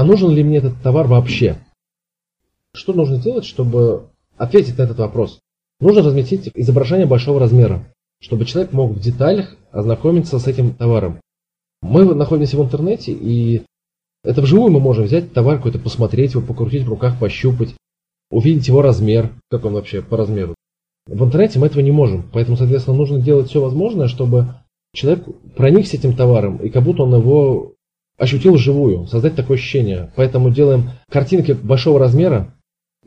а нужен ли мне этот товар вообще? Что нужно сделать, чтобы ответить на этот вопрос? Нужно разместить изображение большого размера, чтобы человек мог в деталях ознакомиться с этим товаром. Мы находимся в интернете, и это вживую мы можем взять товар какой-то, посмотреть его, покрутить в руках, пощупать, увидеть его размер, как он вообще по размеру. В интернете мы этого не можем, поэтому, соответственно, нужно делать все возможное, чтобы человек проникся этим товаром, и как будто он его ощутил вживую, создать такое ощущение. Поэтому делаем картинки большого размера,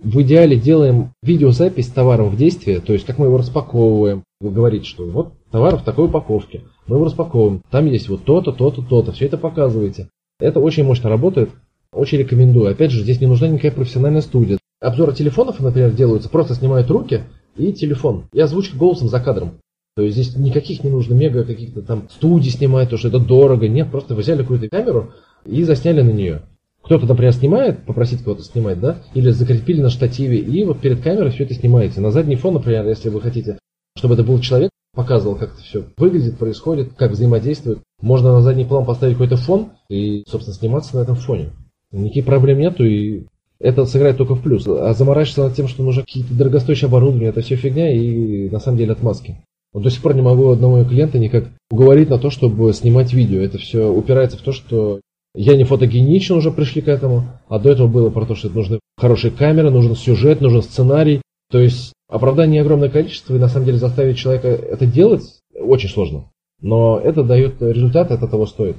в идеале делаем видеозапись товара в действии, то есть как мы его распаковываем. Вы говорите, что вот товар в такой упаковке, мы его распаковываем, там есть вот то-то, то-то, то-то, все это показываете. Это очень мощно работает, очень рекомендую. Опять же, здесь не нужна никакая профессиональная студия. Обзоры телефонов, например, делаются, просто снимают руки и телефон, и озвучка голосом за кадром. То есть здесь никаких не нужно мега каких-то там студий снимать, то что это дорого. Нет, просто взяли какую-то камеру и засняли на нее. Кто-то, например, снимает, попросить кого-то снимать, да, или закрепили на штативе, и вот перед камерой все это снимаете. На задний фон, например, если вы хотите, чтобы это был человек, показывал, как это все выглядит, происходит, как взаимодействует. Можно на задний план поставить какой-то фон и, собственно, сниматься на этом фоне. Никаких проблем нету, и это сыграет только в плюс. А заморачиваться над тем, что нужно какие-то дорогостоящие оборудования, это все фигня и на самом деле отмазки. Вот до сих пор не могу одного клиента никак уговорить на то, чтобы снимать видео. Это все упирается в то, что я не фотогеничен, уже пришли к этому, а до этого было про то, что нужны хорошие камеры, нужен сюжет, нужен сценарий. То есть оправдание огромное количество, и на самом деле заставить человека это делать очень сложно. Но это дает результат, это того стоит.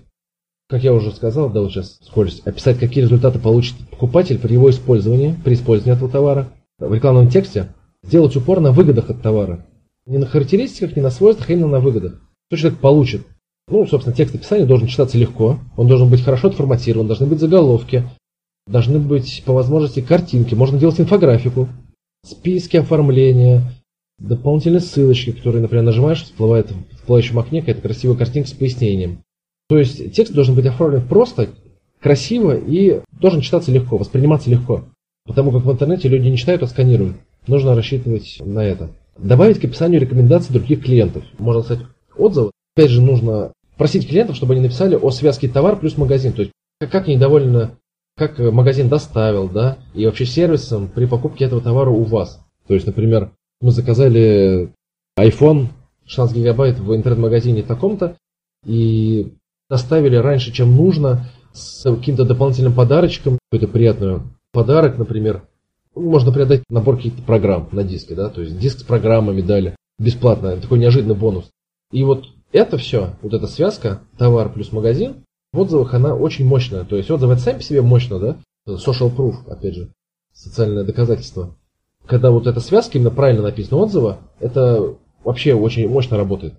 Как я уже сказал, да, вот сейчас скорость, описать, какие результаты получит покупатель при его использовании, при использовании этого товара. В рекламном тексте сделать упор на выгодах от товара. Не на характеристиках, не на свойствах, а именно на выгодах. Что человек получит. Ну, собственно, текст описания должен читаться легко, он должен быть хорошо отформатирован, должны быть заголовки, должны быть по возможности картинки, можно делать инфографику, списки оформления, дополнительные ссылочки, которые, например, нажимаешь, всплывает в всплывающем окне какая-то красивая картинка с пояснением. То есть текст должен быть оформлен просто, красиво и должен читаться легко, восприниматься легко. Потому как в интернете люди не читают, а сканируют. Нужно рассчитывать на это. Добавить к описанию рекомендации других клиентов. Можно сказать отзывы. Опять же, нужно просить клиентов, чтобы они написали о связке товар плюс магазин. То есть, как они довольны, как магазин доставил, да, и вообще сервисом при покупке этого товара у вас. То есть, например, мы заказали iPhone 16 гигабайт в интернет-магазине таком-то, и доставили раньше, чем нужно, с каким-то дополнительным подарочком, какой-то приятный подарок, например, можно приобретать набор каких-то программ на диске, да, то есть диск с программами дали, бесплатно, такой неожиданный бонус. И вот это все, вот эта связка, товар плюс магазин, в отзывах она очень мощная. То есть отзывы сами по себе мощно, да? Social proof, опять же, социальное доказательство. Когда вот эта связка именно правильно написана отзыва, это вообще очень мощно работает.